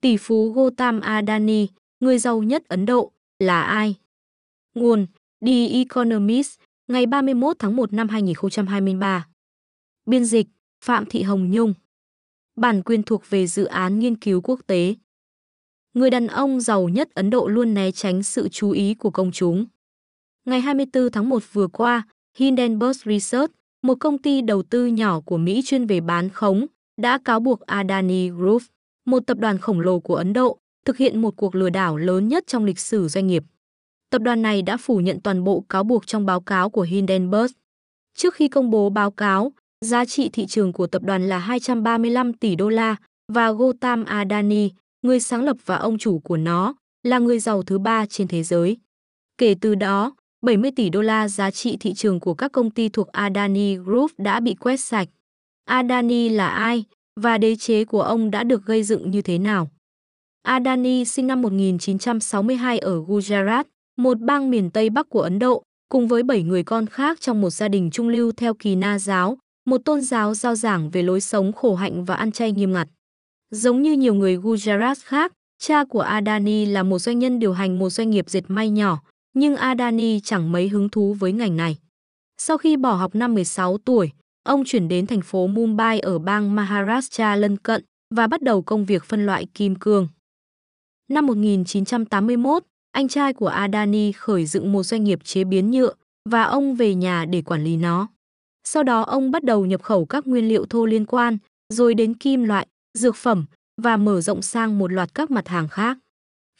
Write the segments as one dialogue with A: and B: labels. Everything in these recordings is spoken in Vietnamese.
A: tỷ phú Gautam Adani, người giàu nhất Ấn Độ, là ai? Nguồn The Economist, ngày 31 tháng 1 năm 2023. Biên dịch Phạm Thị Hồng Nhung. Bản quyền thuộc về dự án nghiên cứu quốc tế. Người đàn ông giàu nhất Ấn Độ luôn né tránh sự chú ý của công chúng. Ngày 24 tháng 1 vừa qua, Hindenburg Research, một công ty đầu tư nhỏ của Mỹ chuyên về bán khống, đã cáo buộc Adani Group, một tập đoàn khổng lồ của Ấn Độ, thực hiện một cuộc lừa đảo lớn nhất trong lịch sử doanh nghiệp. Tập đoàn này đã phủ nhận toàn bộ cáo buộc trong báo cáo của Hindenburg. Trước khi công bố báo cáo, giá trị thị trường của tập đoàn là 235 tỷ đô la và Gautam Adani, người sáng lập và ông chủ của nó, là người giàu thứ ba trên thế giới. Kể từ đó, 70 tỷ đô la giá trị thị trường của các công ty thuộc Adani Group đã bị quét sạch. Adani là ai và đế chế của ông đã được gây dựng như thế nào? Adani sinh năm 1962 ở Gujarat, một bang miền Tây Bắc của Ấn Độ, cùng với 7 người con khác trong một gia đình trung lưu theo kỳ na giáo, một tôn giáo giao giảng về lối sống khổ hạnh và ăn chay nghiêm ngặt. Giống như nhiều người Gujarat khác, cha của Adani là một doanh nhân điều hành một doanh nghiệp dệt may nhỏ, nhưng Adani chẳng mấy hứng thú với ngành này. Sau khi bỏ học năm 16 tuổi, ông chuyển đến thành phố Mumbai ở bang Maharashtra lân cận và bắt đầu công việc phân loại kim cương. Năm 1981, anh trai của Adani khởi dựng một doanh nghiệp chế biến nhựa và ông về nhà để quản lý nó. Sau đó ông bắt đầu nhập khẩu các nguyên liệu thô liên quan, rồi đến kim loại, dược phẩm và mở rộng sang một loạt các mặt hàng khác.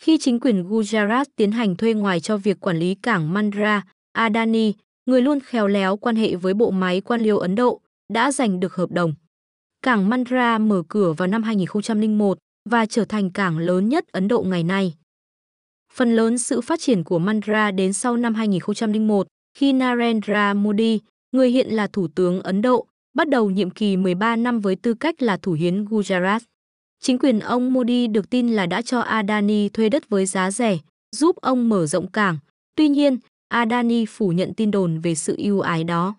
A: Khi chính quyền Gujarat tiến hành thuê ngoài cho việc quản lý cảng Mandra, Adani, người luôn khéo léo quan hệ với bộ máy quan liêu Ấn Độ, đã giành được hợp đồng. Cảng Mandra mở cửa vào năm 2001 và trở thành cảng lớn nhất Ấn Độ ngày nay. Phần lớn sự phát triển của Mandra đến sau năm 2001, khi Narendra Modi, người hiện là Thủ tướng Ấn Độ, bắt đầu nhiệm kỳ 13 năm với tư cách là Thủ hiến Gujarat. Chính quyền ông Modi được tin là đã cho Adani thuê đất với giá rẻ, giúp ông mở rộng cảng. Tuy nhiên, Adani phủ nhận tin đồn về sự ưu ái đó.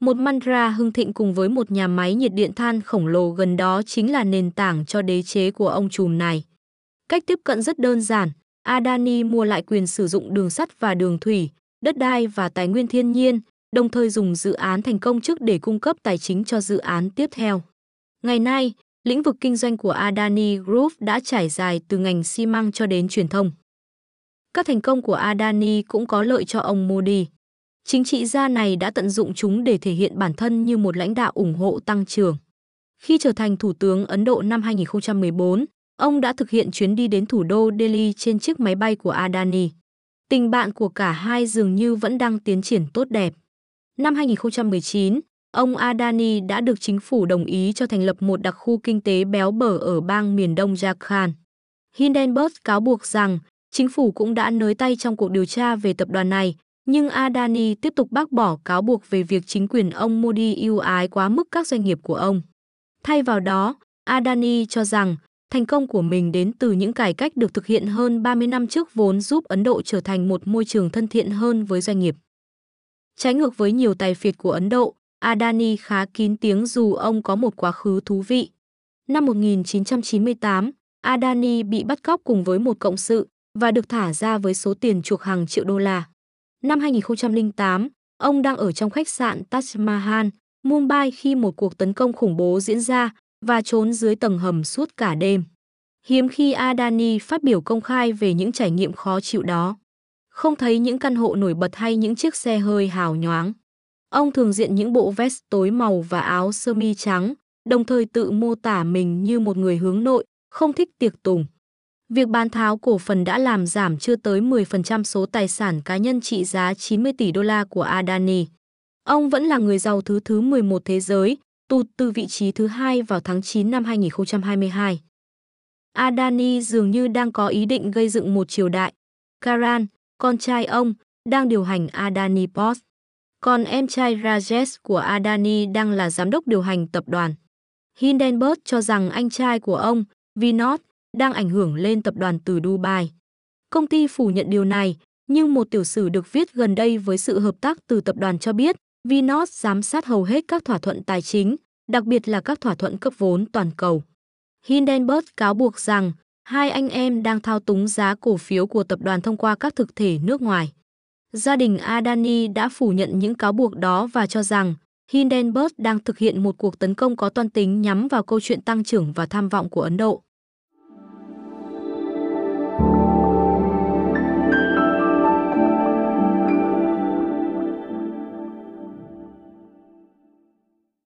A: Một Mandra hưng thịnh cùng với một nhà máy nhiệt điện than khổng lồ gần đó chính là nền tảng cho đế chế của ông trùm này. Cách tiếp cận rất đơn giản, Adani mua lại quyền sử dụng đường sắt và đường thủy, đất đai và tài nguyên thiên nhiên, đồng thời dùng dự án thành công trước để cung cấp tài chính cho dự án tiếp theo. Ngày nay, lĩnh vực kinh doanh của Adani Group đã trải dài từ ngành xi măng cho đến truyền thông. Các thành công của Adani cũng có lợi cho ông Modi. Chính trị gia này đã tận dụng chúng để thể hiện bản thân như một lãnh đạo ủng hộ tăng trưởng. Khi trở thành Thủ tướng Ấn Độ năm 2014, ông đã thực hiện chuyến đi đến thủ đô Delhi trên chiếc máy bay của Adani. Tình bạn của cả hai dường như vẫn đang tiến triển tốt đẹp. Năm 2019, ông Adani đã được chính phủ đồng ý cho thành lập một đặc khu kinh tế béo bở ở bang miền đông Jharkhand. Hindenburg cáo buộc rằng chính phủ cũng đã nới tay trong cuộc điều tra về tập đoàn này, nhưng Adani tiếp tục bác bỏ cáo buộc về việc chính quyền ông Modi ưu ái quá mức các doanh nghiệp của ông. Thay vào đó, Adani cho rằng thành công của mình đến từ những cải cách được thực hiện hơn 30 năm trước vốn giúp Ấn Độ trở thành một môi trường thân thiện hơn với doanh nghiệp. Trái ngược với nhiều tài phiệt của Ấn Độ, Adani khá kín tiếng dù ông có một quá khứ thú vị. Năm 1998, Adani bị bắt cóc cùng với một cộng sự và được thả ra với số tiền chuộc hàng triệu đô la. Năm 2008, ông đang ở trong khách sạn Taj Mahal, Mumbai khi một cuộc tấn công khủng bố diễn ra và trốn dưới tầng hầm suốt cả đêm. Hiếm khi Adani phát biểu công khai về những trải nghiệm khó chịu đó. Không thấy những căn hộ nổi bật hay những chiếc xe hơi hào nhoáng. Ông thường diện những bộ vest tối màu và áo sơ mi trắng, đồng thời tự mô tả mình như một người hướng nội, không thích tiệc tùng. Việc bán tháo cổ phần đã làm giảm chưa tới 10% số tài sản cá nhân trị giá 90 tỷ đô la của Adani. Ông vẫn là người giàu thứ thứ 11 thế giới, tụt từ vị trí thứ hai vào tháng 9 năm 2022. Adani dường như đang có ý định gây dựng một triều đại. Karan, con trai ông, đang điều hành Adani Post. Còn em trai Rajesh của Adani đang là giám đốc điều hành tập đoàn. Hindenburg cho rằng anh trai của ông, Vinod, đang ảnh hưởng lên tập đoàn từ Dubai. Công ty phủ nhận điều này, nhưng một tiểu sử được viết gần đây với sự hợp tác từ tập đoàn cho biết Vinod giám sát hầu hết các thỏa thuận tài chính, đặc biệt là các thỏa thuận cấp vốn toàn cầu. Hindenburg cáo buộc rằng Hai anh em đang thao túng giá cổ phiếu của tập đoàn thông qua các thực thể nước ngoài. Gia đình Adani đã phủ nhận những cáo buộc đó và cho rằng Hindenburg đang thực hiện một cuộc tấn công có toan tính nhắm vào câu chuyện tăng trưởng và tham vọng của Ấn Độ.